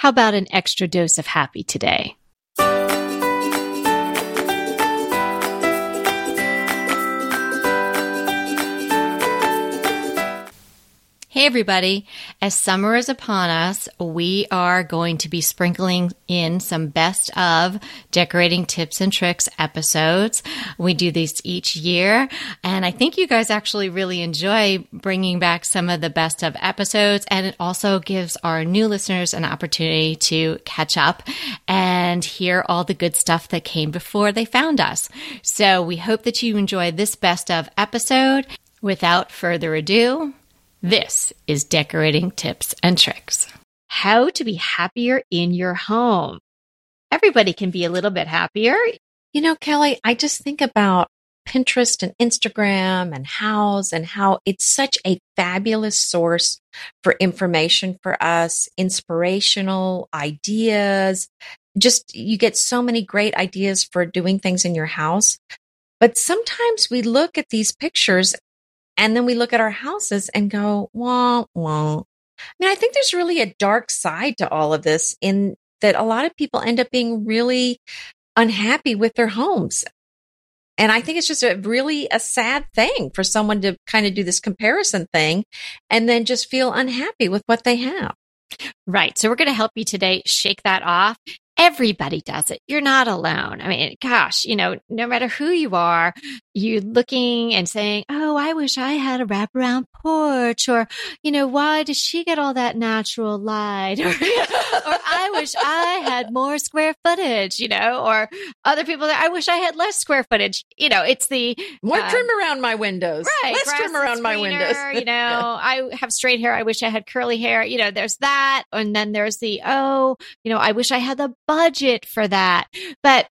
how about an extra dose of happy today? Hey, everybody. As summer is upon us, we are going to be sprinkling in some best of decorating tips and tricks episodes. We do these each year, and I think you guys actually really enjoy bringing back some of the best of episodes, and it also gives our new listeners an opportunity to catch up and hear all the good stuff that came before they found us. So we hope that you enjoy this best of episode. Without further ado, this is decorating tips and tricks. How to be happier in your home. Everybody can be a little bit happier. You know, Kelly, I just think about Pinterest and Instagram and Houzz and how it's such a fabulous source for information for us, inspirational ideas. Just you get so many great ideas for doing things in your house. But sometimes we look at these pictures and then we look at our houses and go, wah, wah. I mean, I think there's really a dark side to all of this in that a lot of people end up being really unhappy with their homes. And I think it's just a really a sad thing for someone to kind of do this comparison thing and then just feel unhappy with what they have. Right. So we're going to help you today shake that off everybody does it. You're not alone. I mean, gosh, you know, no matter who you are, you're looking and saying, Oh, I wish I had a wraparound porch or, you know, why does she get all that natural light? Or, or I wish I had more square footage, you know, or other people that I wish I had less square footage. You know, it's the more um, trim around my windows. Right. Less trim around my windows. you know, I have straight hair. I wish I had curly hair. You know, there's that. And then there's the, oh, you know, I wish I had the budget for that. But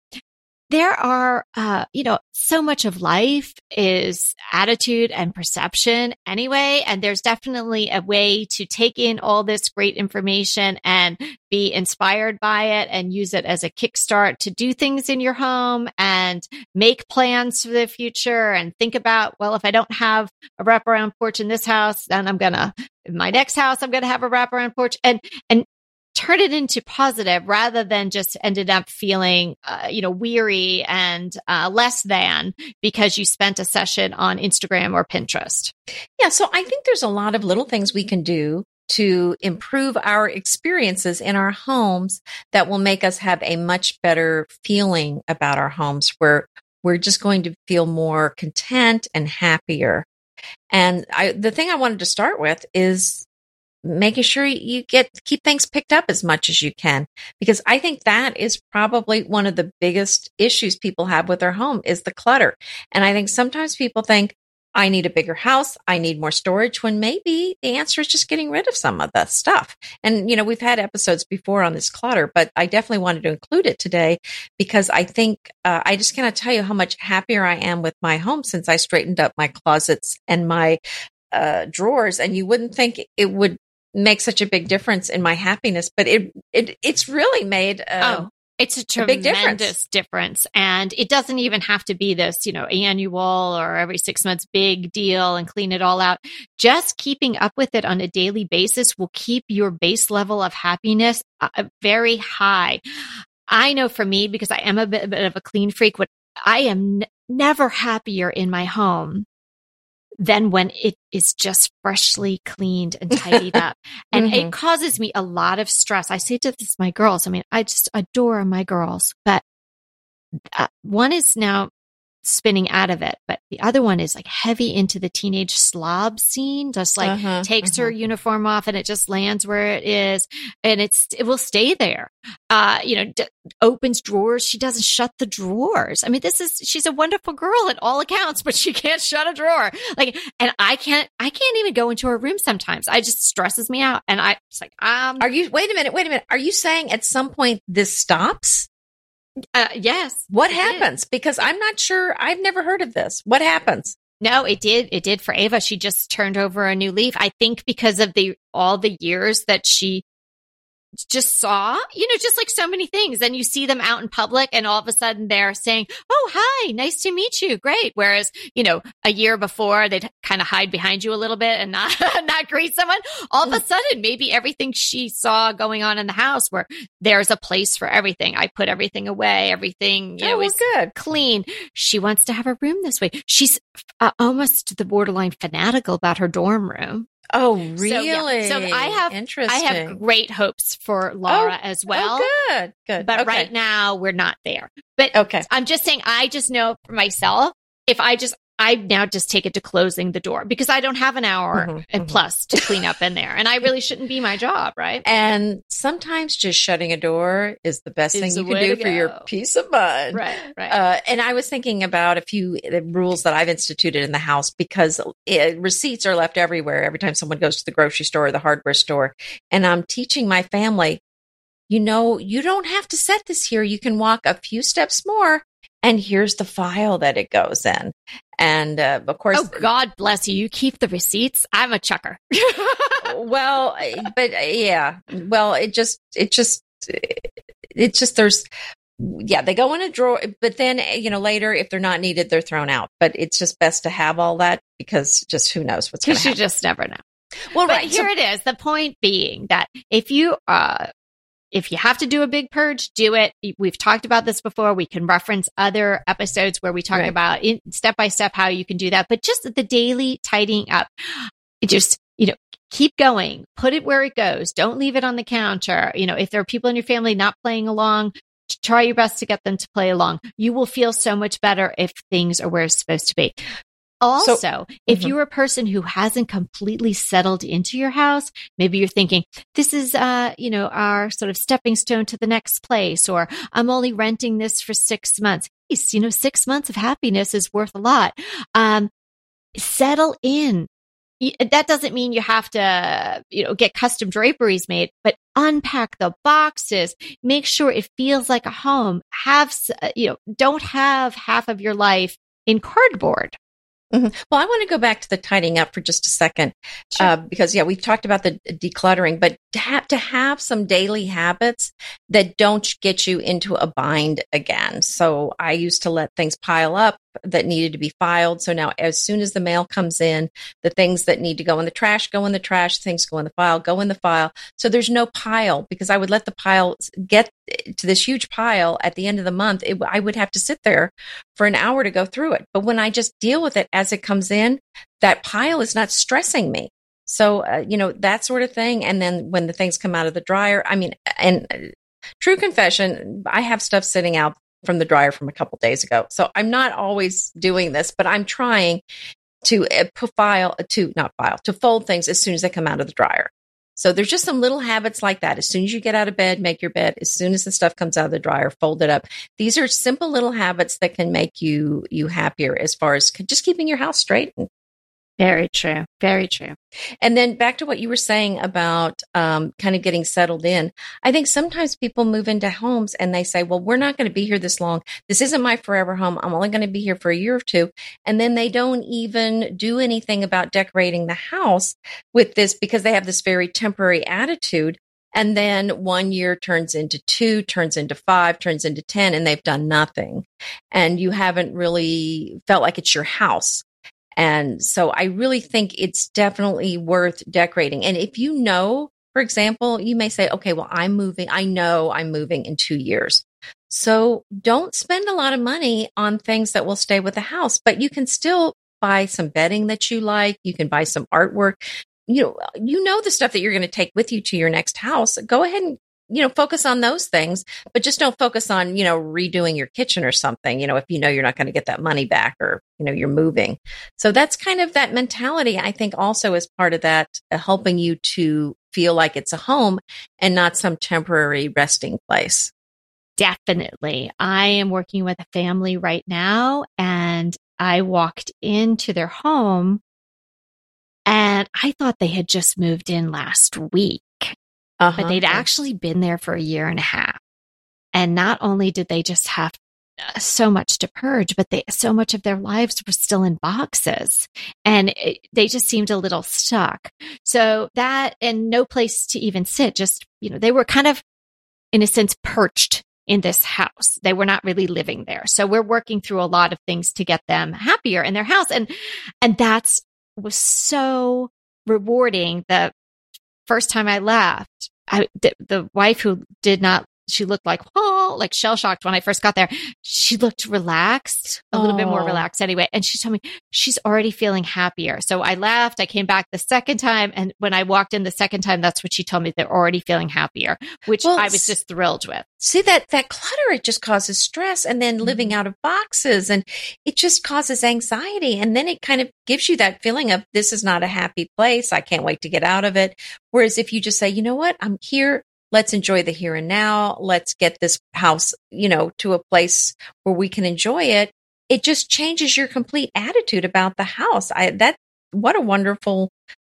there are, uh, you know, so much of life is attitude and perception anyway. And there's definitely a way to take in all this great information and be inspired by it and use it as a kickstart to do things in your home and make plans for the future and think about, well, if I don't have a wraparound porch in this house, then I'm going to, in my next house, I'm going to have a wraparound porch and, and turn it into positive rather than just ended up feeling, uh, you know, weary and uh, less than because you spent a session on Instagram or Pinterest. Yeah. So I think there's a lot of little things we can do to improve our experiences in our homes that will make us have a much better feeling about our homes where we're just going to feel more content and happier. And I, the thing I wanted to start with is making sure you get keep things picked up as much as you can. Because i think that is probably one of the biggest issues people have with their home is the clutter. And i think sometimes people think i need a bigger house. I need more storage when maybe the answer is just getting rid of some of the stuff. And you know we've had episodes before on this clutter but i definitely wanted to include it today because i think uh, i just cannot tell you how much happier i am with my home since i straightened up my closets and my uh, drawers. And you wouldn't think it would make such a big difference in my happiness, but it, it it's really made a, oh. It's a tremendous a difference. difference. And it doesn't even have to be this, you know, annual or every six months big deal and clean it all out. Just keeping up with it on a daily basis will keep your base level of happiness uh, very high. I know for me, because I am a bit, a bit of a clean freak, what I am n- never happier in my home than when it is just freshly cleaned and tidied up. And mm-hmm. it causes me a lot of stress. I say to this, my girls, I mean, I just adore my girls, but uh, one is now spinning out of it. But the other one is like heavy into the teenage slob scene, just like uh-huh, takes uh-huh. her uniform off and it just lands where it is and it's, it will stay there. Uh, you know, d- opens drawers. She doesn't shut the drawers. I mean, this is, she's a wonderful girl at all accounts, but she can't shut a drawer. Like, and I can't, I can't even go into her room sometimes. I just stresses me out. And I, it's like, um, are you, wait a minute, wait a minute. Are you saying at some point this stops? Uh, yes. What happens? Did. Because I'm not sure. I've never heard of this. What happens? No, it did. It did for Ava. She just turned over a new leaf. I think because of the all the years that she just saw, you know, just like so many things. And you see them out in public and all of a sudden they're saying, Oh, hi, nice to meet you. Great. Whereas, you know, a year before they'd kind of hide behind you a little bit and not, not greet someone. All of a sudden, maybe everything she saw going on in the house where there's a place for everything. I put everything away, everything, you oh, know, is good. clean. She wants to have a room this way. She's uh, almost the borderline fanatical about her dorm room. Oh, really? So, yeah. so, I have interesting. I have great hopes for Laura oh, as oh, well. Oh, good, good. But okay. right now we're not there. But okay, I'm just saying. I just know for myself, if I just I now just take it to closing the door because I don't have an hour mm-hmm, and mm-hmm. plus to clean up in there. And I really shouldn't be my job, right? And sometimes just shutting a door is the best thing you can do for your peace of mind. Right, right. Uh, and I was thinking about a few rules that I've instituted in the house because it, receipts are left everywhere every time someone goes to the grocery store or the hardware store. And I'm teaching my family, you know, you don't have to set this here. You can walk a few steps more and here's the file that it goes in. And uh, of course, oh God bless you, you keep the receipts. I'm a chucker. well, but uh, yeah, well, it just, it just, it just there's, yeah, they go in a drawer, but then you know later if they're not needed, they're thrown out. But it's just best to have all that because just who knows what's going to happen. You just never know. Well, but right. Here so, it is. The point being that if you uh, if you have to do a big purge, do it. We've talked about this before. We can reference other episodes where we talk right. about in, step by step how you can do that. But just the daily tidying up, just, you know, keep going, put it where it goes. Don't leave it on the counter. You know, if there are people in your family not playing along, try your best to get them to play along. You will feel so much better if things are where it's supposed to be. Also, so, if mm-hmm. you're a person who hasn't completely settled into your house, maybe you're thinking, this is, uh, you know, our sort of stepping stone to the next place, or I'm only renting this for six months. You know, six months of happiness is worth a lot. Um, settle in. That doesn't mean you have to, you know, get custom draperies made, but unpack the boxes. Make sure it feels like a home. Have, you know, don't have half of your life in cardboard. Mm-hmm. Well, I want to go back to the tidying up for just a second, sure. uh, because yeah, we've talked about the decluttering, but to have to have some daily habits that don't get you into a bind again. So I used to let things pile up that needed to be filed. So now, as soon as the mail comes in, the things that need to go in the trash go in the trash, things go in the file, go in the file. So there's no pile because I would let the pile get to this huge pile at the end of the month. It, I would have to sit there for an hour to go through it. But when I just deal with it as it comes in, that pile is not stressing me. So, uh, you know, that sort of thing. And then when the things come out of the dryer, I mean, and uh, true confession, I have stuff sitting out from the dryer from a couple days ago. So I'm not always doing this, but I'm trying to uh, file to not file to fold things as soon as they come out of the dryer. So there's just some little habits like that. As soon as you get out of bed, make your bed. As soon as the stuff comes out of the dryer, fold it up. These are simple little habits that can make you you happier as far as just keeping your house straight and very true. Very true. And then back to what you were saying about um, kind of getting settled in. I think sometimes people move into homes and they say, well, we're not going to be here this long. This isn't my forever home. I'm only going to be here for a year or two. And then they don't even do anything about decorating the house with this because they have this very temporary attitude. And then one year turns into two, turns into five, turns into 10, and they've done nothing. And you haven't really felt like it's your house. And so I really think it's definitely worth decorating. And if you know, for example, you may say, okay, well, I'm moving. I know I'm moving in two years. So don't spend a lot of money on things that will stay with the house, but you can still buy some bedding that you like. You can buy some artwork. You know, you know the stuff that you're going to take with you to your next house. Go ahead and you know, focus on those things, but just don't focus on, you know, redoing your kitchen or something, you know, if you know you're not going to get that money back or, you know, you're moving. So that's kind of that mentality, I think also is part of that, uh, helping you to feel like it's a home and not some temporary resting place. Definitely. I am working with a family right now and I walked into their home and I thought they had just moved in last week uh-huh. but they'd actually been there for a year and a half. And not only did they just have uh, so much to purge, but they, so much of their lives were still in boxes and it, they just seemed a little stuck. So that and no place to even sit, just, you know, they were kind of, in a sense, perched in this house. They were not really living there. So we're working through a lot of things to get them happier in their house. And, and that's was so rewarding. The first time I left, I, the, the wife who did not she looked like, oh, like shell shocked when I first got there. She looked relaxed, a little bit more relaxed anyway. And she told me she's already feeling happier. So I left. I came back the second time. And when I walked in the second time, that's what she told me. They're already feeling happier, which well, I was just thrilled with. See that, that clutter, it just causes stress and then living mm-hmm. out of boxes and it just causes anxiety. And then it kind of gives you that feeling of this is not a happy place. I can't wait to get out of it. Whereas if you just say, you know what, I'm here let's enjoy the here and now. Let's get this house, you know, to a place where we can enjoy it. It just changes your complete attitude about the house. I, that, what a wonderful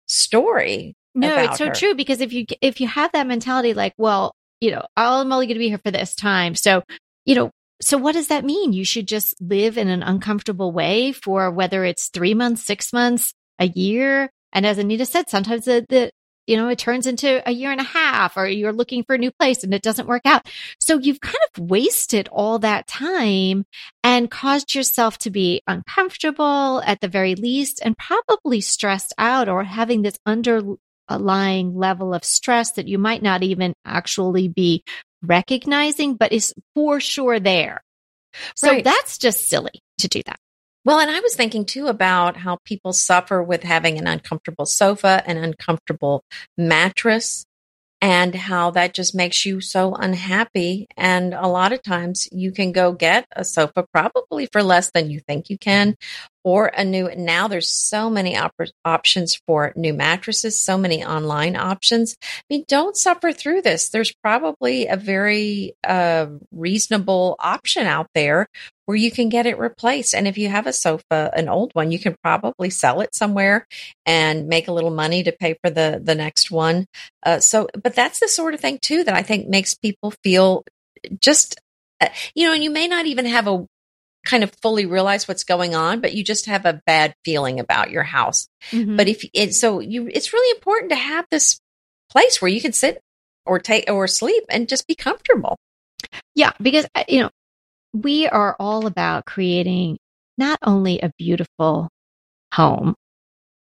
story. No, it's so her. true because if you, if you have that mentality, like, well, you know, I'm only going to be here for this time. So, you know, so what does that mean? You should just live in an uncomfortable way for whether it's three months, six months, a year. And as Anita said, sometimes the, the, you know, it turns into a year and a half or you're looking for a new place and it doesn't work out. So you've kind of wasted all that time and caused yourself to be uncomfortable at the very least and probably stressed out or having this underlying level of stress that you might not even actually be recognizing, but is for sure there. So right. that's just silly to do that. Well, and I was thinking too about how people suffer with having an uncomfortable sofa, an uncomfortable mattress, and how that just makes you so unhappy. And a lot of times you can go get a sofa probably for less than you think you can, or a new now there's so many op- options for new mattresses so many online options. I mean don't suffer through this. There's probably a very uh, reasonable option out there where you can get it replaced. And if you have a sofa an old one you can probably sell it somewhere and make a little money to pay for the the next one. Uh, so but that's the sort of thing too that i think makes people feel just uh, you know, and you may not even have a kind of fully realize what's going on, but you just have a bad feeling about your house. Mm-hmm. But if it, so you, it's really important to have this place where you can sit or take or sleep and just be comfortable. Yeah. Because, uh, you know, we are all about creating not only a beautiful home,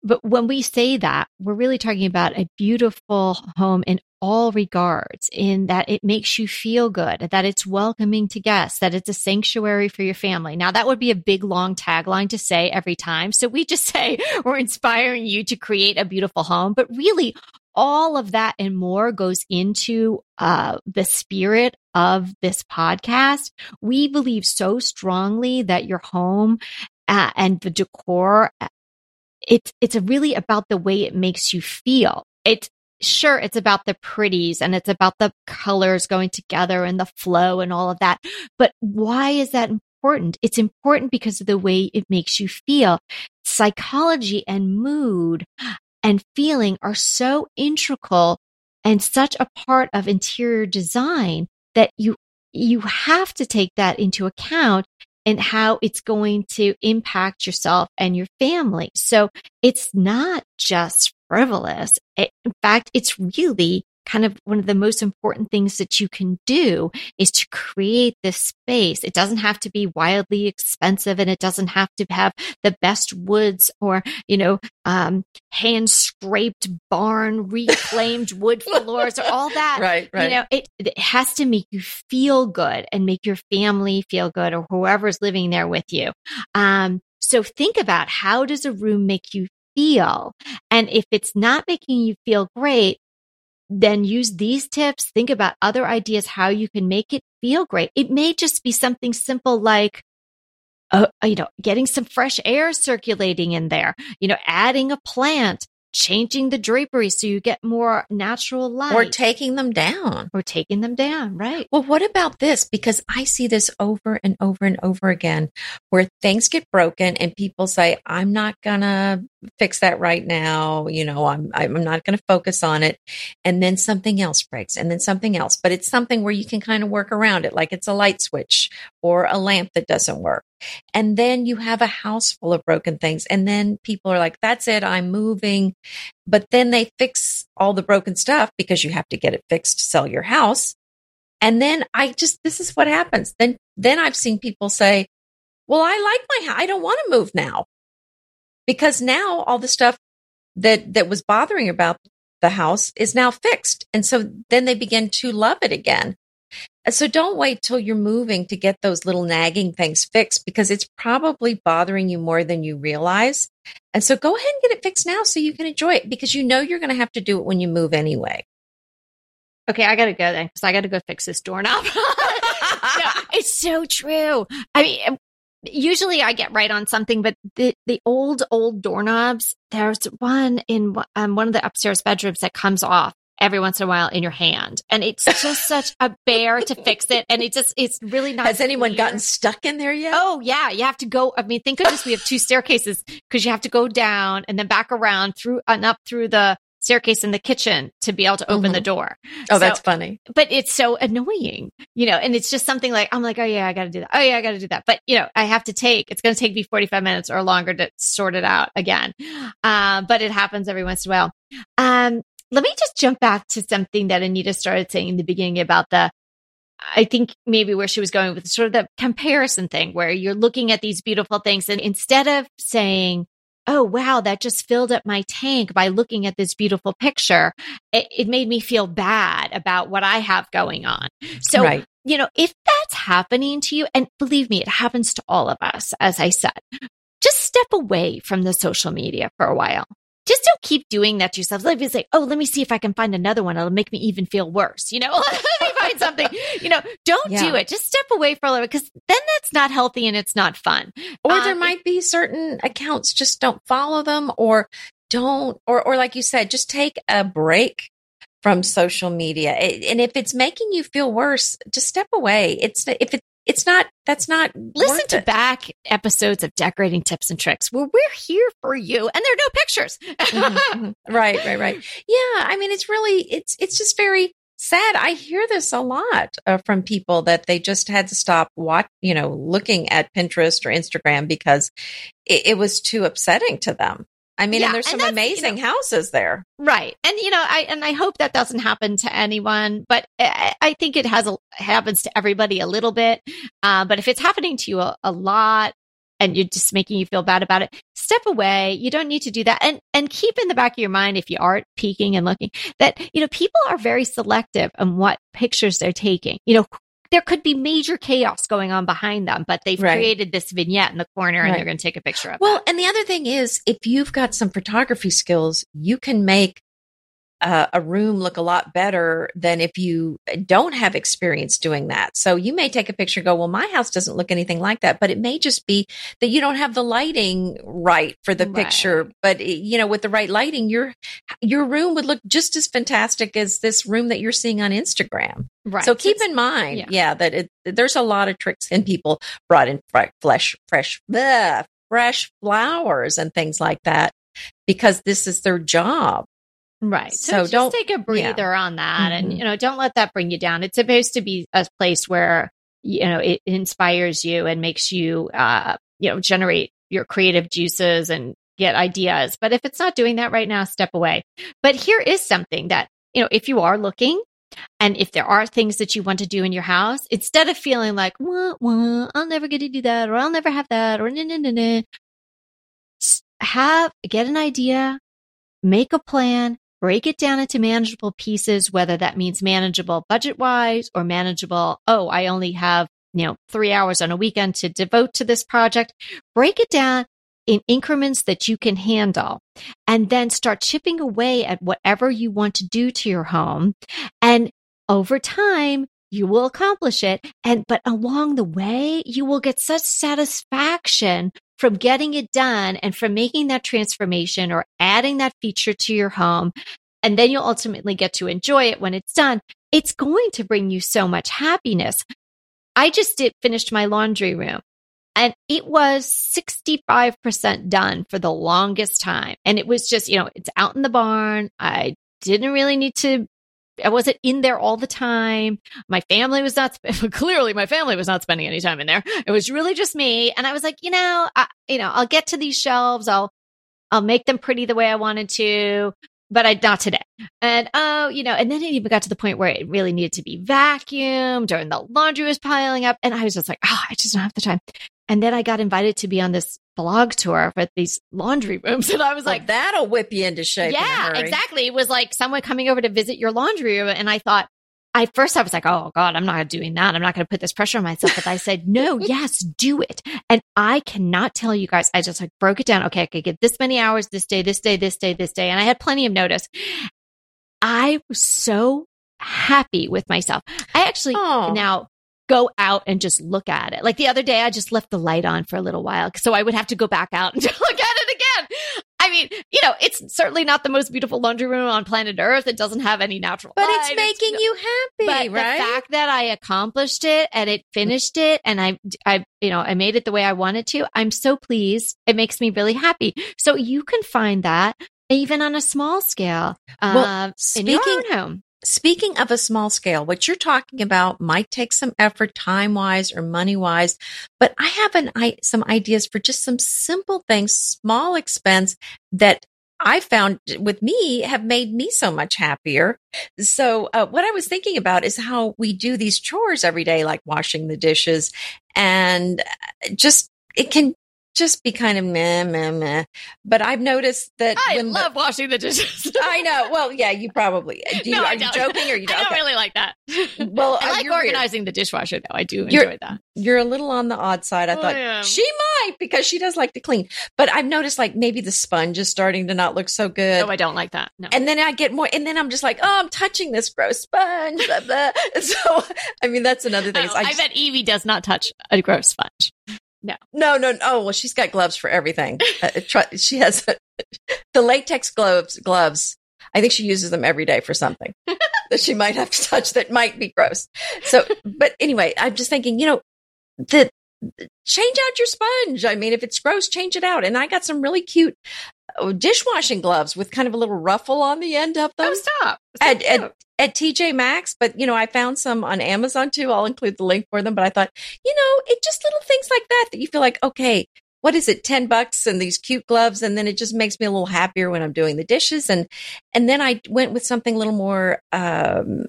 but when we say that, we're really talking about a beautiful home in all regards, in that it makes you feel good, that it's welcoming to guests, that it's a sanctuary for your family. Now, that would be a big, long tagline to say every time. So we just say we're inspiring you to create a beautiful home, but really all of that and more goes into uh, the spirit of this podcast. We believe so strongly that your home uh, and the decor it's it's really about the way it makes you feel. It's sure it's about the pretties and it's about the colors going together and the flow and all of that. But why is that important? It's important because of the way it makes you feel. Psychology and mood and feeling are so integral and such a part of interior design that you you have to take that into account and how it's going to impact yourself and your family. So it's not just frivolous. It, in fact, it's really kind of one of the most important things that you can do is to create this space. It doesn't have to be wildly expensive and it doesn't have to have the best woods or, you know, um, hand scraped barn reclaimed wood floors or all that. Right, right. You know, it, it has to make you feel good and make your family feel good or whoever's living there with you. Um, so think about how does a room make you feel? And if it's not making you feel great, then use these tips. Think about other ideas how you can make it feel great. It may just be something simple like, uh, you know, getting some fresh air circulating in there, you know, adding a plant, changing the drapery so you get more natural light. Or taking them down. Or taking them down, right. Well, what about this? Because I see this over and over and over again where things get broken and people say, I'm not gonna fix that right now. You know, I'm, I'm not going to focus on it. And then something else breaks and then something else, but it's something where you can kind of work around it. Like it's a light switch or a lamp that doesn't work. And then you have a house full of broken things. And then people are like, that's it. I'm moving. But then they fix all the broken stuff because you have to get it fixed to sell your house. And then I just, this is what happens. Then, then I've seen people say, well, I like my house. I don't want to move now because now all the stuff that that was bothering about the house is now fixed and so then they begin to love it again so don't wait till you're moving to get those little nagging things fixed because it's probably bothering you more than you realize. And so go ahead and get it fixed now so you can enjoy it because you know you're going to have to do it when you move anyway. Okay i gotta go then because i gotta go fix this doorknob. No, it's so true. I mean usually I get right on something, but the, the old, old doorknobs, there's one in um, one of the upstairs bedrooms that comes off every once in a while in your hand. And it's just such a bear to fix it. And it just, it's really not. Has anyone gotten stuck in there yet? Oh, yeah. You have to go. I mean, thank goodness we have two staircases because you have to go down and then back around through and up through the staircase in the kitchen to be able to open mm-hmm. the door. Oh, so, that's funny. But it's so annoying, you know, and it's just something like, I'm like, oh yeah, I got to do that. Oh yeah, I got to do that. But, you know, I have to take, it's going to take me 45 minutes or longer to sort it out again. Uh, but it happens every once in a while. Um, let me just jump back to something that Anita started saying in the beginning about the, I think maybe where she was going with sort of the comparison thing where you're looking at these beautiful things and instead of saying, oh, wow, that just filled up my tank by looking at this beautiful picture. It, it made me feel bad about what I have going on. So, right. you know, if that's happening to you, and believe me, it happens to all of us, as I said, just step away from the social media for a while just don't keep doing that to yourself. Let me say, oh, let me see if I can find another one. It'll make me even feel worse. You know, let me find something. You know, don't yeah. do it. Just step away for a little bit because then that's not healthy and it's not fun. Or um, there might be certain accounts, just don't follow them or don't, or, or like you said, just take a break from social media. And if it's making you feel worse, just step away. It's, if it, it's not that's not listen to it. back episodes of decorating tips and tricks where we're here for you and there are no pictures. Mm-hmm, right right right. Yeah i mean it's really it's it's just very sad. I hear this a lot uh, from people that they just had to stop watch you know looking at pinterest or instagram because it, it was too upsetting to them I mean, yeah, and there's some and amazing you know, houses there. Right. And, you know, I, and I hope that doesn't happen to anyone, but I, I think it has, a, happens to everybody a little bit. Uh, but if it's happening to you a, a lot, and you're just making you feel bad about it, step away. You don't need to do that. And, and keep in the back of your mind, if you aren't peeking and looking that, you know, people are very selective on what pictures they're taking. You know, there could be major chaos going on behind them, but they've right. created this vignette in the corner and right. they're going to take a picture of it. Well, and the other thing is, if you've got some photography skills, you can make uh, a room look a lot better than if you don't have experience doing that. So you may take a picture and go, well, my house doesn't look anything like that, but it may just be that you don't have the lighting right for the right. picture. But you know, with the right lighting, your your room would look just as fantastic as this room that you're seeing on Instagram. Right. So keep in mind, yeah, yeah that it, there's a lot of tricks and people brought in fresh, fresh, bleh, fresh flowers and things like that because this is their job. Right. So, so don't take a breather yeah. on that mm-hmm. and, you know, don't let that bring you down. It's supposed to be a place where, you know, it inspires you and makes you, uh, you know, generate your creative juices and get ideas. But if it's not doing that right now, step away. But here is something that, you know, if you are looking and if there are things that you want to do in your house, instead of feeling like, wah, wah, I'll never get to do that or I'll never have that or nah, nah, nah, nah, have, get an idea, make a plan, break it down into manageable pieces, whether that means manageable budget wise or manageable. Oh, I only have, you know, three hours on a weekend to devote to this project. Break it down in increments that you can handle and then start chipping away at whatever you want to do to your home. And over time, you will accomplish it. And, but along the way, you will get such satisfaction from getting it done and from making that transformation or adding that feature to your home. And then you'll ultimately get to enjoy it when it's done. It's going to bring you so much happiness. I just did finished my laundry room and it was 65% done for the longest time. And it was just, you know, it's out in the barn. I didn't really need to I wasn't in there all the time. My family was not, clearly my family was not spending any time in there. It was really just me. And I was like, you know, I, you know, I'll get to these shelves. I'll, I'll make them pretty the way I wanted to, but I not today. And oh, you know, and then it even got to the point where it really needed to be vacuumed or and the laundry was piling up. And I was just like, oh, I just don't have the time. And then I got invited to be on this blog tour for these laundry rooms. And I was well, like, that'll whip you into shape. Yeah, exactly. It was like someone coming over to visit your laundry room. And I thought, I first I was like, oh God, I'm not doing that. I'm not going to put this pressure on myself. But I said, no, yes, do it. And I cannot tell you guys, I just like broke it down. Okay, I could get this many hours this day, this day, this day, this day. And I had plenty of notice. I was so happy with myself. I actually oh. now go out and just look at it. Like the other day, I just left the light on for a little while. So I would have to go back out and look at it again. I mean, you know, it's certainly not the most beautiful laundry room on planet Earth. It doesn't have any natural but light. it's making it's, you happy, but right? The fact that I accomplished it and it finished it and I, I, you know, I made it the way I wanted to. I'm so pleased. It makes me really happy. So you can find that even on a small scale well, uh, speaking, in your own home. Speaking of a small scale, what you're talking about might take some effort time wise or money wise, but I have an, I, some ideas for just some simple things, small expense that I found with me have made me so much happier. So, uh, what I was thinking about is how we do these chores every day, like washing the dishes and just it can just be kind of meh, meh, meh. But I've noticed that I love the, washing the dishes. I know. Well, yeah, you probably do. You, no, are you joking or you? Don't? I don't okay. really like that. Well, I uh, like organizing weird. the dishwasher though. I do enjoy you're, that. You're a little on the odd side. I oh, thought I she might because she does like to clean. But I've noticed like maybe the sponge is starting to not look so good. No, I don't like that. No. And then I get more, and then I'm just like, oh, I'm touching this gross sponge. Blah, blah. So, I mean, that's another thing. Oh, I, just, I bet Evie does not touch a gross sponge. No. No, no. Oh, well, she's got gloves for everything. uh, she has the latex gloves, gloves. I think she uses them every day for something that she might have to touch that might be gross. So, but anyway, I'm just thinking, you know, the change out your sponge. I mean, if it's gross, change it out. And I got some really cute uh, dishwashing gloves with kind of a little ruffle on the end of them. Oh, stop. At, at, at TJ Maxx, but you know, I found some on Amazon too. I'll include the link for them. But I thought, you know, it just little things like that that you feel like, okay, what is it, 10 bucks and these cute gloves. And then it just makes me a little happier when I'm doing the dishes. And, and then I went with something a little more, um,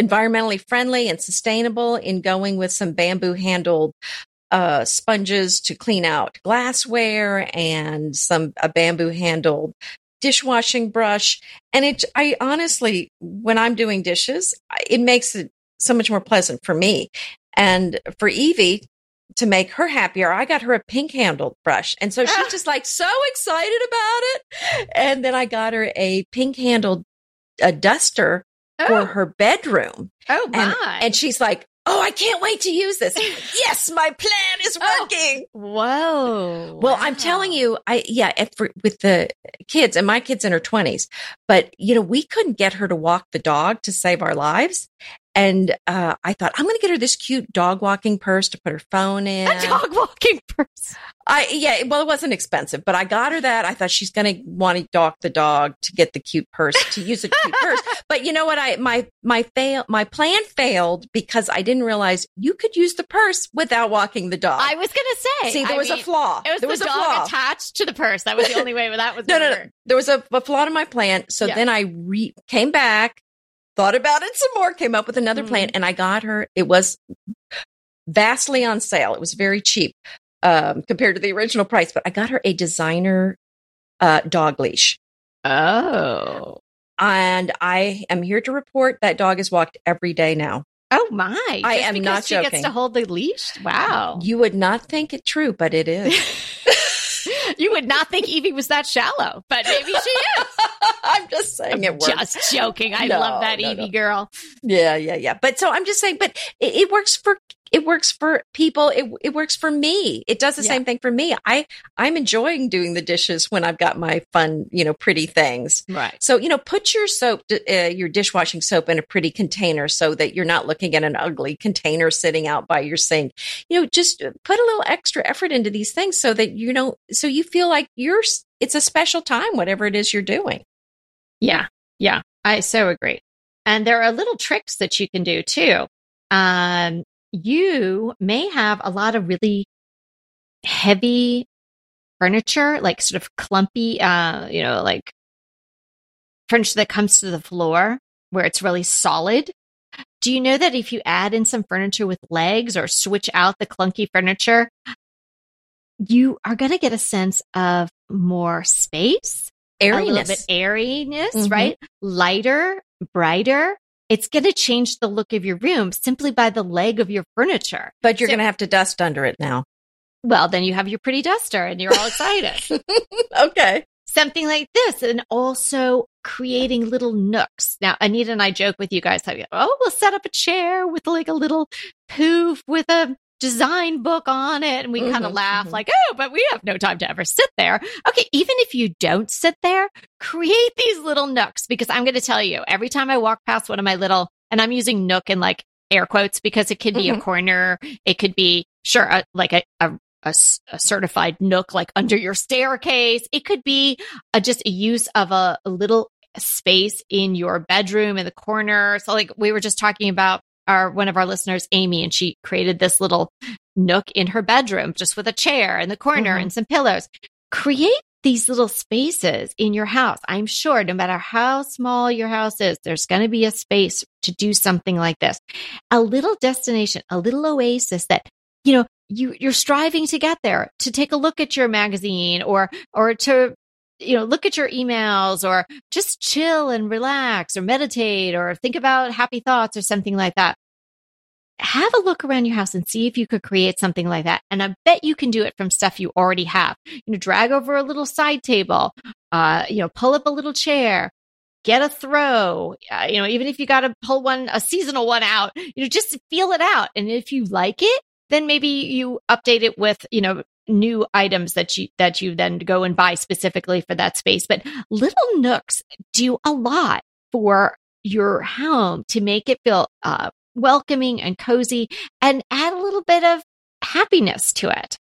environmentally friendly and sustainable in going with some bamboo handled uh, sponges to clean out glassware and some a bamboo handled dishwashing brush. And it, I honestly, when I'm doing dishes, it makes it so much more pleasant for me. And for Evie, to make her happier, I got her a pink handled brush. And so she's ah. just like so excited about it. And then I got her a pink handled a duster oh. for her bedroom. Oh my. And, and she's like, Oh, I can't wait to use this. yes, my plan is oh, working. Oh, whoa. Well, wow. I'm telling you, I, yeah, for, with the kids and my kids in her twenties, but you know, we couldn't get her to walk the dog to save our lives. And uh, I thought I'm going to get her this cute dog walking purse to put her phone in. A dog walking purse. I yeah, well, it wasn't expensive, but I got her that. I thought she's going to want to dock the dog to get the cute purse to use a cute purse. But you know what? I my my fail my plan failed because I didn't realize you could use the purse without walking the dog. I was going to say. See, there I was mean, a flaw. It was there the was dog flaw. attached to the purse. That was the only way that was. no, no, no. There was a, a flaw in my plan. So yeah. then I re- came back thought about it some more, came up with another mm-hmm. plan, and I got her. It was vastly on sale. It was very cheap um, compared to the original price, but I got her a designer uh, dog leash. Oh. And I am here to report that dog is walked every day now. Oh my! I am not she joking. gets to hold the leash. Wow! You would not think it true, but it is. you would not think Evie was that shallow, but maybe she is. I'm just saying I'm it works. Just joking. I no, love that no, Evie no. girl. Yeah, yeah, yeah. But so I'm just saying, but it, it works for it works for people. It, it works for me. It does the yeah. same thing for me. I, I'm enjoying doing the dishes when I've got my fun, you know, pretty things. Right. So, you know, put your soap, uh, your dishwashing soap in a pretty container so that you're not looking at an ugly container sitting out by your sink. You know, just put a little extra effort into these things so that, you know, so you feel like you're, it's a special time, whatever it is you're doing. Yeah. Yeah. I so agree. And there are little tricks that you can do too. Um, you may have a lot of really heavy furniture, like sort of clumpy, uh, you know, like furniture that comes to the floor where it's really solid. Do you know that if you add in some furniture with legs or switch out the clunky furniture, you are going to get a sense of more space, airiness, a little bit airiness, mm-hmm. right? Lighter, brighter it's going to change the look of your room simply by the leg of your furniture. But you're so, going to have to dust under it now. Well, then you have your pretty duster and you're all excited. okay. Something like this. And also creating little nooks. Now, Anita and I joke with you guys, like, oh, we'll set up a chair with like a little poof with a design book on it. And we mm-hmm, kind of laugh mm-hmm. like, oh, but we have no time to ever sit there. Okay. Even if you don't sit there, create these little nooks because I'm going to tell you every time I walk past one of my little, and I'm using nook in like air quotes because it could be mm-hmm. a corner. It could be sure, a, like a, a a, a, certified nook like under your staircase. It could be a, just a use of a, a, little space in your bedroom in the corner. So like we were just talking about our one of our listeners, Amy, and she created this little nook in her bedroom just with a chair in the corner mm-hmm. and some pillows. Create these little spaces in your house. I'm sure no matter how small your house is, there's going to be a space to do something like this. A little destination, a little oasis that, you know, you, you're striving to get there, to take a look at your magazine or, or to you know, look at your emails or just chill and relax or meditate or think about happy thoughts or something like that. Have a look around your house and see if you could create something like that. And I bet you can do it from stuff you already have. You know, drag over a little side table, uh, you know, pull up a little chair, get a throw, uh, you know, even if you got to pull one, a seasonal one out, you know, just feel it out. And if you like it, then maybe you update it with, you know, new items that you that you then go and buy specifically for that space. But little nooks do a lot for your home to make it feel uh, welcoming and cozy and add a little bit of happiness to it.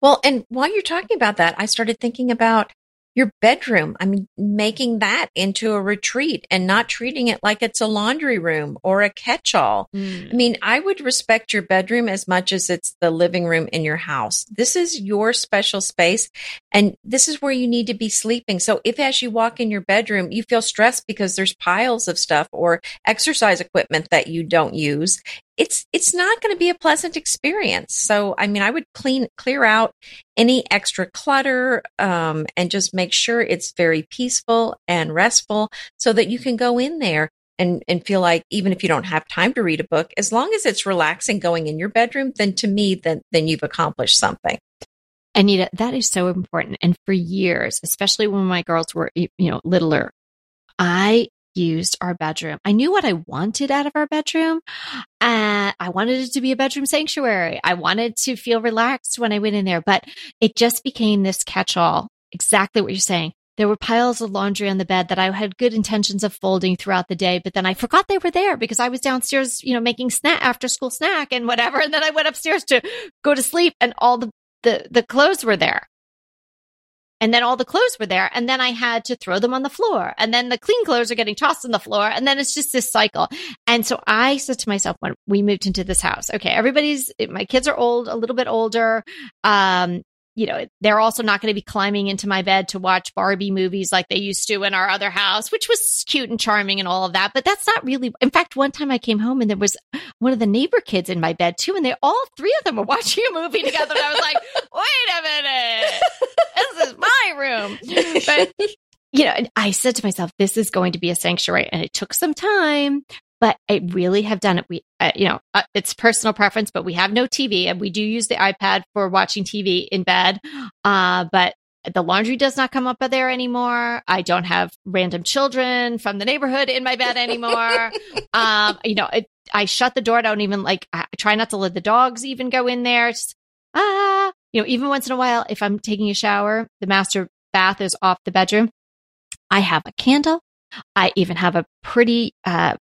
Well and while you're talking about that i started thinking about your bedroom. I mean, making that into a retreat and not treating it like it's a laundry room or a catch all. Mm. I mean, I would respect your bedroom as much as it's the living room in your house. This is your special space and this is where you need to be sleeping. So if as you walk in your bedroom, you feel stressed because there's piles of stuff or exercise equipment that you don't use, it's it's not going to be a pleasant experience. So, I mean, I would clean clear out any extra clutter um, and just make sure it's very peaceful and restful, so that you can go in there and and feel like even if you don't have time to read a book, as long as it's relaxing going in your bedroom, then to me, then then you've accomplished something. Anita, that is so important. And for years, especially when my girls were, you know, littler, I used our bedroom. I knew what I wanted out of our bedroom. Uh, I wanted it to be a bedroom sanctuary. I wanted to feel relaxed when I went in there, but it just became this catch all. Exactly what you're saying. There were piles of laundry on the bed that I had good intentions of folding throughout the day, but then I forgot they were there because I was downstairs, you know, making snack after school snack and whatever. And then I went upstairs to go to sleep and all the, the, the clothes were there. And then all the clothes were there. And then I had to throw them on the floor. And then the clean clothes are getting tossed on the floor. And then it's just this cycle. And so I said to myself when we moved into this house, okay, everybody's, my kids are old, a little bit older. Um, you know, they're also not going to be climbing into my bed to watch Barbie movies like they used to in our other house, which was cute and charming and all of that. But that's not really, in fact, one time I came home and there was one of the neighbor kids in my bed too. And they all three of them were watching a movie together. And I was like, wait a minute, this is my room. But you know, I said to myself, this is going to be a sanctuary. And it took some time, but I really have done it. We, uh, you know, uh, it's personal preference, but we have no TV and we do use the iPad for watching TV in bed. Uh, but the laundry does not come up there anymore. I don't have random children from the neighborhood in my bed anymore. um, you know, it, I shut the door. I don't even like, I try not to let the dogs even go in there. Just, ah, you know, even once in a while, if I'm taking a shower, the master bath is off the bedroom. I have a candle. I even have a pretty uh,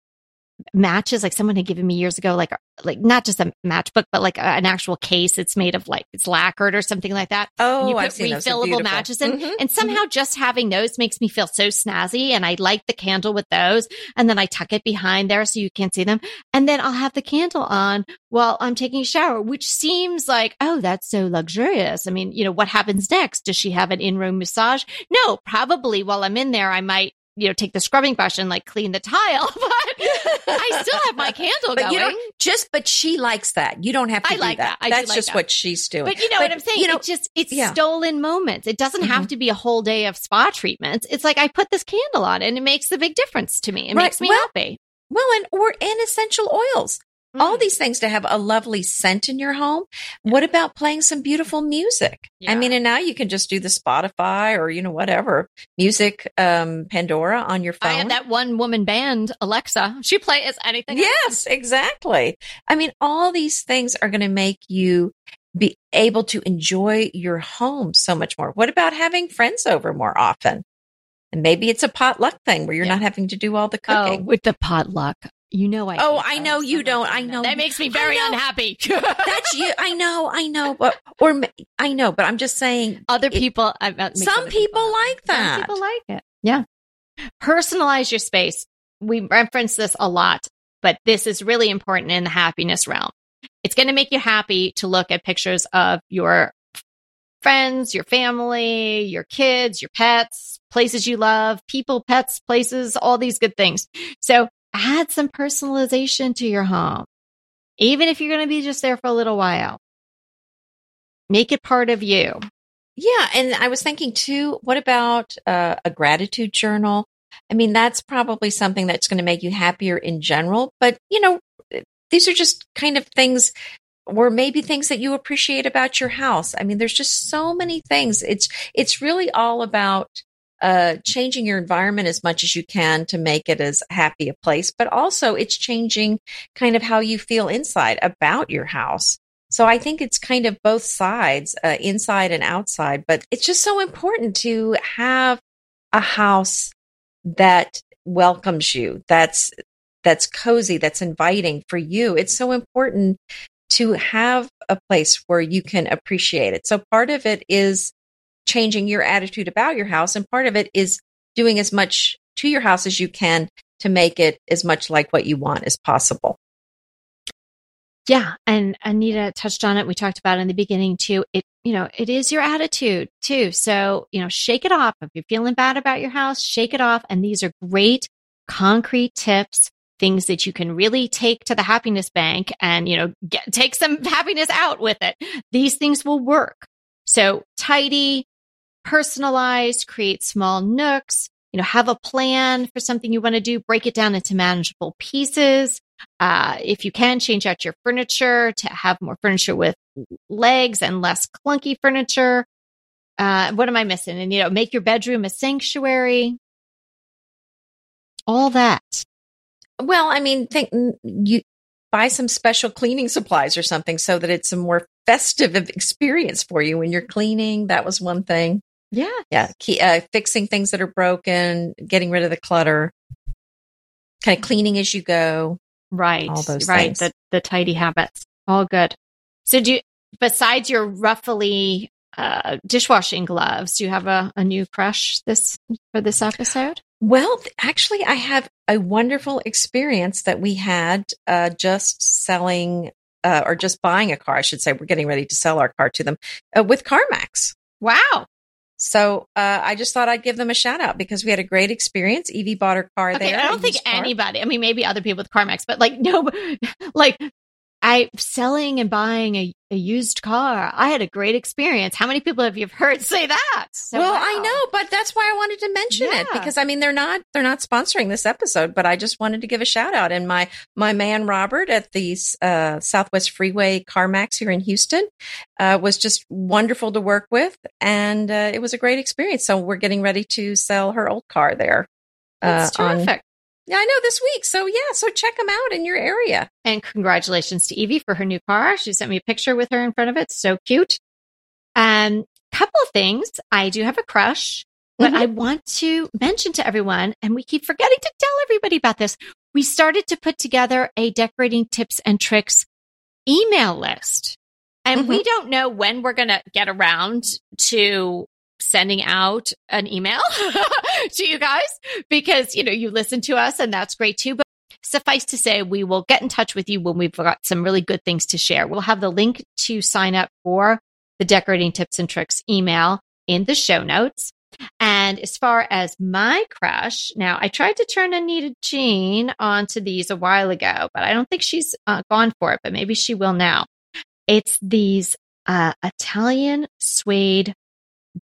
matches like someone had given me years ago like like not just a matchbook but like a, an actual case it's made of like it's lacquered or something like that. Oh and you put I've seen refillable matches in mm-hmm. and somehow mm-hmm. just having those makes me feel so snazzy and i light the candle with those and then i tuck it behind there so you can't see them and then i'll have the candle on while i'm taking a shower which seems like oh that's so luxurious. I mean you know what happens next? Does she have an in-room massage? No probably while i'm in there i might you know, take the scrubbing brush and like clean the tile, but I still have my candle but going. You don't, just, but she likes that. You don't have to I do like that. that. That's like just that. what she's doing. But you know but, what I'm saying? You know, it's just, it's yeah. stolen moments. It doesn't mm-hmm. have to be a whole day of spa treatments. It's like I put this candle on and it makes a big difference to me. It right. makes me well, happy. Well, and, or, and essential oils mm. all these things to have a lovely scent in your home. Yeah. What about playing some beautiful music? Yeah. I mean, and now you can just do the Spotify or, you know, whatever music, um, Pandora on your phone. I have that one woman band, Alexa. She plays anything. Yes, exactly. I mean, all these things are going to make you be able to enjoy your home so much more. What about having friends over more often? And maybe it's a potluck thing where you're yeah. not having to do all the oh, cooking. Oh, with the potluck. You know I. Oh, I know you don't. I know that makes me very unhappy. That's you. I know. I know. But or I know. But I'm just saying. Other people. some people, people like that. Some people like it. Yeah. Personalize your space. We reference this a lot, but this is really important in the happiness realm. It's going to make you happy to look at pictures of your friends, your family, your kids, your pets, places you love, people, pets, places, all these good things. So add some personalization to your home, even if you're going to be just there for a little while. Make it part of you. Yeah. And I was thinking too, what about uh, a gratitude journal? I mean, that's probably something that's going to make you happier in general. But, you know, these are just kind of things or maybe things that you appreciate about your house. I mean, there's just so many things. It's, it's really all about uh, changing your environment as much as you can to make it as happy a place, but also it's changing kind of how you feel inside about your house. So I think it's kind of both sides, uh, inside and outside, but it's just so important to have a house that welcomes you, that's, that's cozy, that's inviting for you. It's so important to have a place where you can appreciate it. So part of it is changing your attitude about your house. And part of it is doing as much to your house as you can to make it as much like what you want as possible. Yeah. And Anita touched on it. We talked about in the beginning too. It, you know, it is your attitude too. So, you know, shake it off. If you're feeling bad about your house, shake it off. And these are great concrete tips, things that you can really take to the happiness bank and, you know, get, take some happiness out with it. These things will work. So tidy, personalize, create small nooks, you know, have a plan for something you want to do, break it down into manageable pieces. Uh, if you can, change out your furniture to have more furniture with legs and less clunky furniture. Uh, what am I missing? And, you know, make your bedroom a sanctuary. All that. Well, I mean, think you buy some special cleaning supplies or something so that it's a more festive experience for you when you're cleaning. That was one thing. Yeah. Yeah. Key, uh, fixing things that are broken, getting rid of the clutter, kind of cleaning as you go. Right. All those right. Things. The, the tidy habits. All good. So do you, besides your roughly uh, dishwashing gloves, do you have a, a new crush this for this episode? Well, actually, I have a wonderful experience that we had uh, just selling uh, or just buying a car. I should say we're getting ready to sell our car to them uh, with CarMax. Wow. So uh, I just thought I'd give them a shout out because we had a great experience. Evie bought her car okay, there. I don't think anybody. I mean, maybe other people with CarMax, but like no, like I selling and buying a, a, used car. I had a great experience. How many people have you heard say that? So, well, wow. I know, but that's why I wanted to mention yeah. it because I mean they're not they're not sponsoring this episode, but I just wanted to give a shout out. And my my man Robert at the uh, Southwest Freeway CarMax here in Houston uh, was just wonderful to work with, and uh, it was a great experience. So we're getting ready to sell her old car there. That's uh, terrific. Yeah, I know this week. So yeah, so check them out in your area. And congratulations to Evie for her new car. She sent me a picture with her in front of it. So cute. Um, couple of things. I do have a crush, but mm-hmm. I want to mention to everyone, and we keep forgetting to tell everybody about this. We started to put together a decorating tips and tricks email list. And mm-hmm. we don't know when we're going to get around to sending out an email to you guys because, you know, you listen to us and that's great too. But suffice to say, we will get in touch with you when we've got some really good things to share. We'll have the link to sign up for the decorating tips and tricks email in the show notes. And as far as my crush, now I tried to turn Anita Jean onto these a while ago, but I don't think she's uh, gone for it, but maybe she will now. It's these uh, Italian suede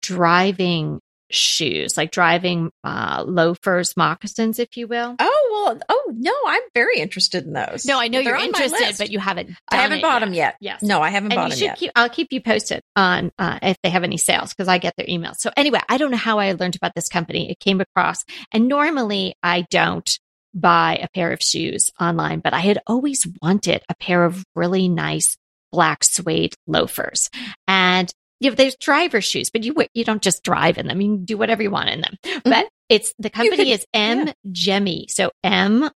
driving shoes, like driving uh, loafers, moccasins, if you will. Oh well, oh no, I'm very interested in those. No, I know They're you're interested, but you haven't. I haven't bought yet. them yet. Yes, no, I haven't and bought them yet. Keep, I'll keep you posted on uh, if they have any sales because I get their emails. So anyway, I don't know how I learned about this company. It came across, and normally I don't buy a pair of shoes online, but I had always wanted a pair of really nice black suede loafers. And you there's driver shoes, but you you don't just drive in them. You can do whatever you want in them. Mm-hmm. But it's the company could, is M yeah. Gemi. So M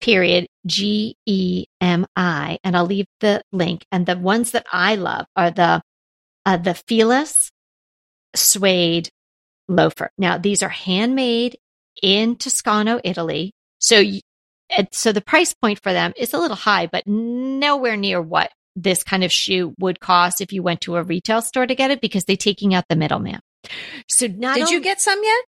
period G E M I, and I'll leave the link. And the ones that I love are the uh, the Felize suede loafer. Now these are handmade in Toscano, Italy. So you, so the price point for them is a little high, but nowhere near what this kind of shoe would cost if you went to a retail store to get it because they're taking out the middleman. So not did you get some yet?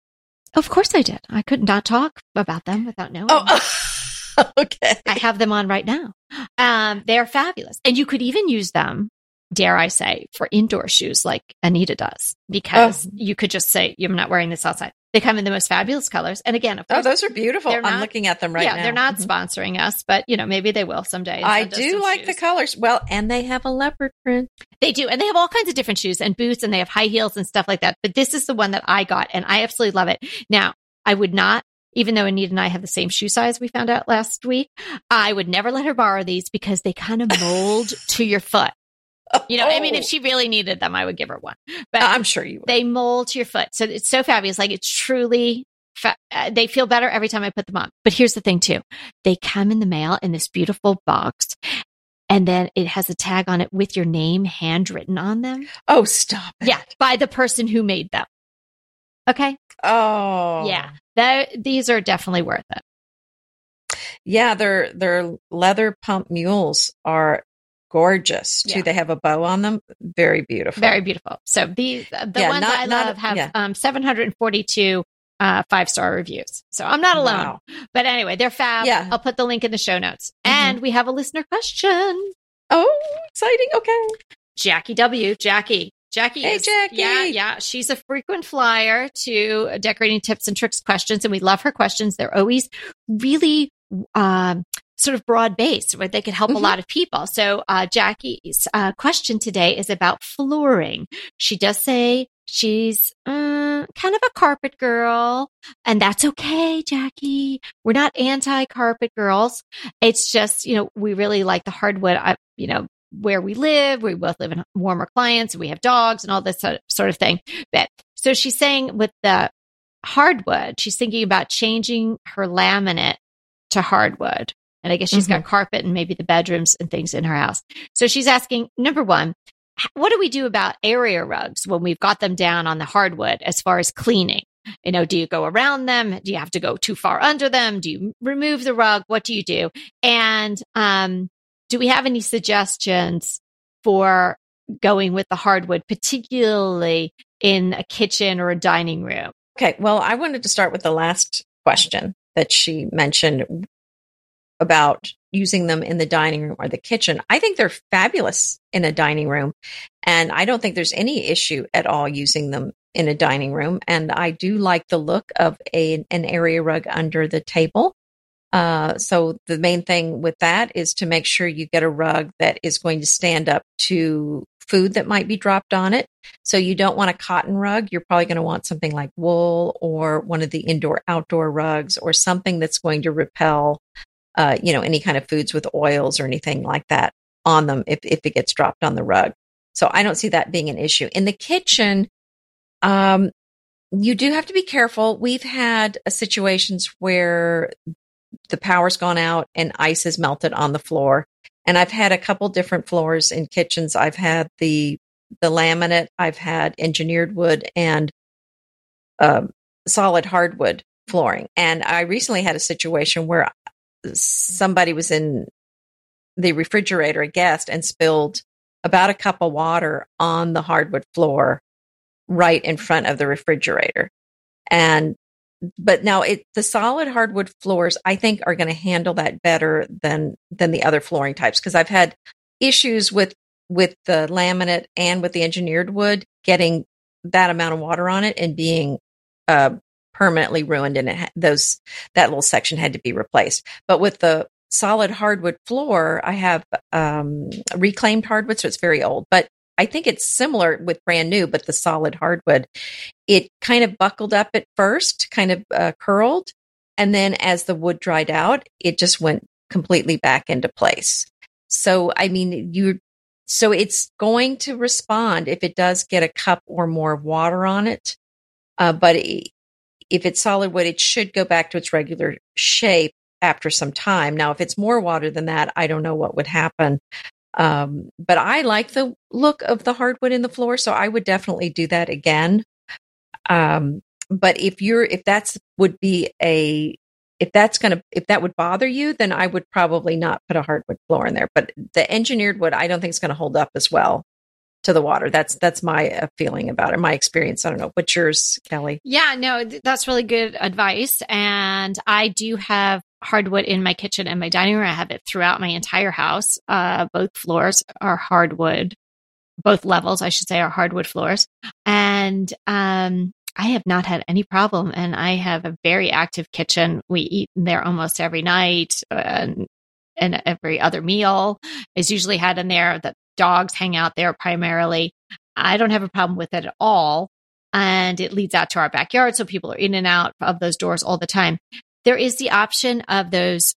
Of course I did. I could not talk about them without knowing. Oh, okay. I have them on right now. Um, they're fabulous, and you could even use them. Dare I say, for indoor shoes like Anita does, because oh. you could just say, "I'm not wearing this outside." They come in the most fabulous colors. And again, of oh, course, oh, those are beautiful. I'm looking at them right now. yeah, now. they're not mm-hmm. sponsoring us, but you know, maybe they will someday. I do like shoes. the colors. Well, and they have a leopard print. They do. And they have all kinds of different shoes and boots and they have high heels and stuff like that. But this is the one that I got and I absolutely love it. Now, I would not even though Anita and I have the same shoe size we found out last week, I would never let her borrow these because they kind of mold to your foot. You know, oh. I mean, if oh. she really needed them, I would give her one. But I'm sure you would. They mold to your foot. So it's so fabulous. Like it's truly fa- uh, they feel better every time I put them on. But here's the thing too. They come in the mail in this beautiful box and then it has a tag on it with your name handwritten on them. Oh, stop. It. Yeah, by the person who made them. Okay. Oh. Yeah. That, these are definitely worth it. Yeah, their their leather pump mules are gorgeous too. Yeah. They have a bow on them. Very beautiful. Very beautiful. So these the yeah, ones not, I love have yeah. um, 742 uh, five star reviews. So I'm not alone. Wow. But anyway, they're fab. Yeah. I'll put the link in the show notes. Mm-hmm. And we have a listener question. Oh, exciting. Okay. Jackie W. Jackie. Jackie hey, is, Jackie. Yeah, yeah. She's a frequent flyer to decorating tips and tricks questions, and we love her questions. They're always really um, sort of broad based where they could help mm-hmm. a lot of people. So, uh, Jackie's uh, question today is about flooring. She does say she's uh, kind of a carpet girl, and that's okay, Jackie. We're not anti carpet girls. It's just, you know, we really like the hardwood. I, you know, where we live, we both live in warmer clients, we have dogs and all this sort of thing. But so she's saying with the hardwood, she's thinking about changing her laminate to hardwood. And I guess she's mm-hmm. got carpet and maybe the bedrooms and things in her house. So she's asking, number one, what do we do about area rugs when we've got them down on the hardwood as far as cleaning? You know, do you go around them? Do you have to go too far under them? Do you remove the rug? What do you do? And um, do we have any suggestions for going with the hardwood, particularly in a kitchen or a dining room? Okay. Well, I wanted to start with the last question that she mentioned about using them in the dining room or the kitchen. I think they're fabulous in a dining room. And I don't think there's any issue at all using them in a dining room. And I do like the look of a, an area rug under the table. Uh, so the main thing with that is to make sure you get a rug that is going to stand up to food that might be dropped on it. So you don't want a cotton rug. You're probably going to want something like wool or one of the indoor outdoor rugs or something that's going to repel, uh, you know, any kind of foods with oils or anything like that on them if, if it gets dropped on the rug. So I don't see that being an issue. In the kitchen, um, you do have to be careful. We've had situations where the power's gone out and ice is melted on the floor. And I've had a couple different floors in kitchens. I've had the the laminate, I've had engineered wood and um, solid hardwood flooring. And I recently had a situation where somebody was in the refrigerator, a guest, and spilled about a cup of water on the hardwood floor right in front of the refrigerator. And but now it the solid hardwood floors I think are going to handle that better than than the other flooring types because I've had issues with with the laminate and with the engineered wood getting that amount of water on it and being uh, permanently ruined and it those that little section had to be replaced. But with the solid hardwood floor, I have um, reclaimed hardwood, so it's very old. But I think it's similar with brand new, but the solid hardwood, it kind of buckled up at first, kind of uh, curled. And then as the wood dried out, it just went completely back into place. So, I mean, you, so it's going to respond if it does get a cup or more of water on it. Uh, but it, if it's solid wood, it should go back to its regular shape after some time. Now, if it's more water than that, I don't know what would happen. Um, but I like the look of the hardwood in the floor, so I would definitely do that again. Um, but if you're, if that's would be a, if that's going to, if that would bother you, then I would probably not put a hardwood floor in there. But the engineered wood, I don't think is going to hold up as well to the water. That's that's my uh, feeling about it, my experience. I don't know. What's yours, Kelly? Yeah, no, that's really good advice. And I do have hardwood in my kitchen and my dining room. I have it throughout my entire house. Uh, both floors are hardwood. Both levels, I should say, are hardwood floors. And um, I have not had any problem. And I have a very active kitchen. We eat in there almost every night. And and every other meal is usually had in there. The dogs hang out there primarily. I don't have a problem with it at all. And it leads out to our backyard. So people are in and out of those doors all the time. There is the option of those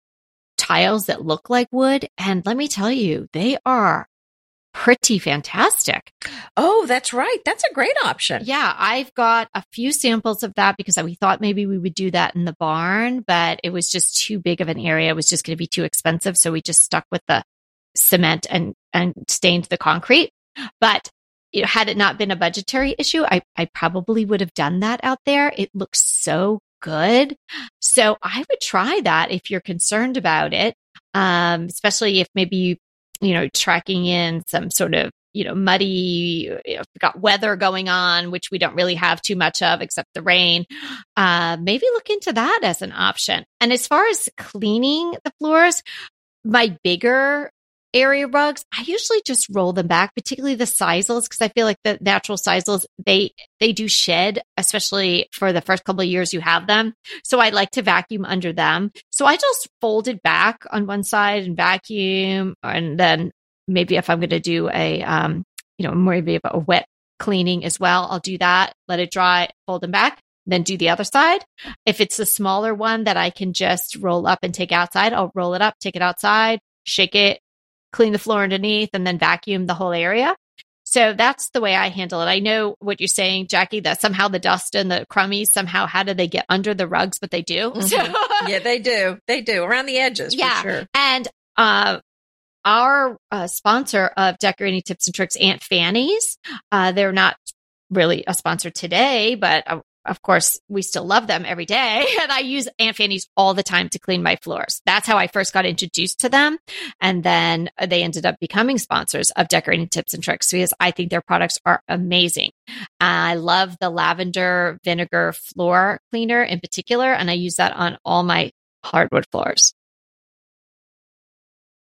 tiles that look like wood. And let me tell you, they are pretty fantastic. Oh, that's right. That's a great option. Yeah, I've got a few samples of that because we thought maybe we would do that in the barn, but it was just too big of an area. It was just going to be too expensive, so we just stuck with the cement and and stained the concrete. But you know, had it not been a budgetary issue, I I probably would have done that out there. It looks so good. So I would try that if you're concerned about it. Um, especially if maybe you, you know, tracking in some sort of, you know, muddy, you know, got weather going on, which we don't really have too much of except the rain. Uh, maybe look into that as an option. And as far as cleaning the floors, my bigger area rugs, I usually just roll them back, particularly the sisals, because I feel like the natural sisals, they, they do shed, especially for the first couple of years you have them. So I like to vacuum under them. So I just fold it back on one side and vacuum. And then maybe if I'm going to do a, um, you know, maybe a wet cleaning as well, I'll do that, let it dry, fold them back then do the other side. If it's a smaller one that I can just roll up and take outside, I'll roll it up, take it outside, shake it, clean the floor underneath, and then vacuum the whole area. So that's the way I handle it. I know what you're saying, Jackie, that somehow the dust and the crummies, somehow, how do they get under the rugs? But they do. Mm-hmm. So, yeah, they do. They do around the edges. Yeah. Sure. And, uh, our uh, sponsor of decorating tips and tricks, Aunt Fanny's, uh, they're not really a sponsor today, but uh, of course, we still love them every day. And I use Aunt Fanny's all the time to clean my floors. That's how I first got introduced to them. And then they ended up becoming sponsors of Decorating Tips and Tricks because I think their products are amazing. I love the lavender vinegar floor cleaner in particular. And I use that on all my hardwood floors.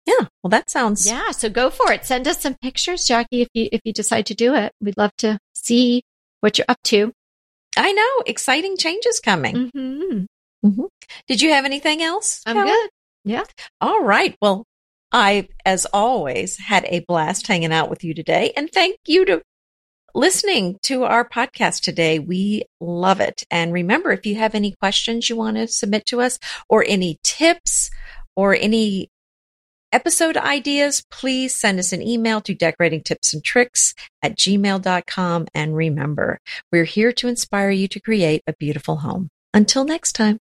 Yeah, well, that sounds yeah. So go for it. Send us some pictures, Jackie, if you if you decide to do it. We'd love to see what you're up to. I know. Exciting changes coming. Mm-hmm. Mm-hmm. Did you have anything else? I'm good. Yeah. All right. Well, I, as always, had a blast hanging out with you today. And thank you to listening to our podcast today. We love it. And remember, if you have any questions you want to submit to us or any tips or any episode ideas, please send us an email to decorating tips and tricks at gmail.com. And remember, we're here to inspire you to create a beautiful home. Until next time.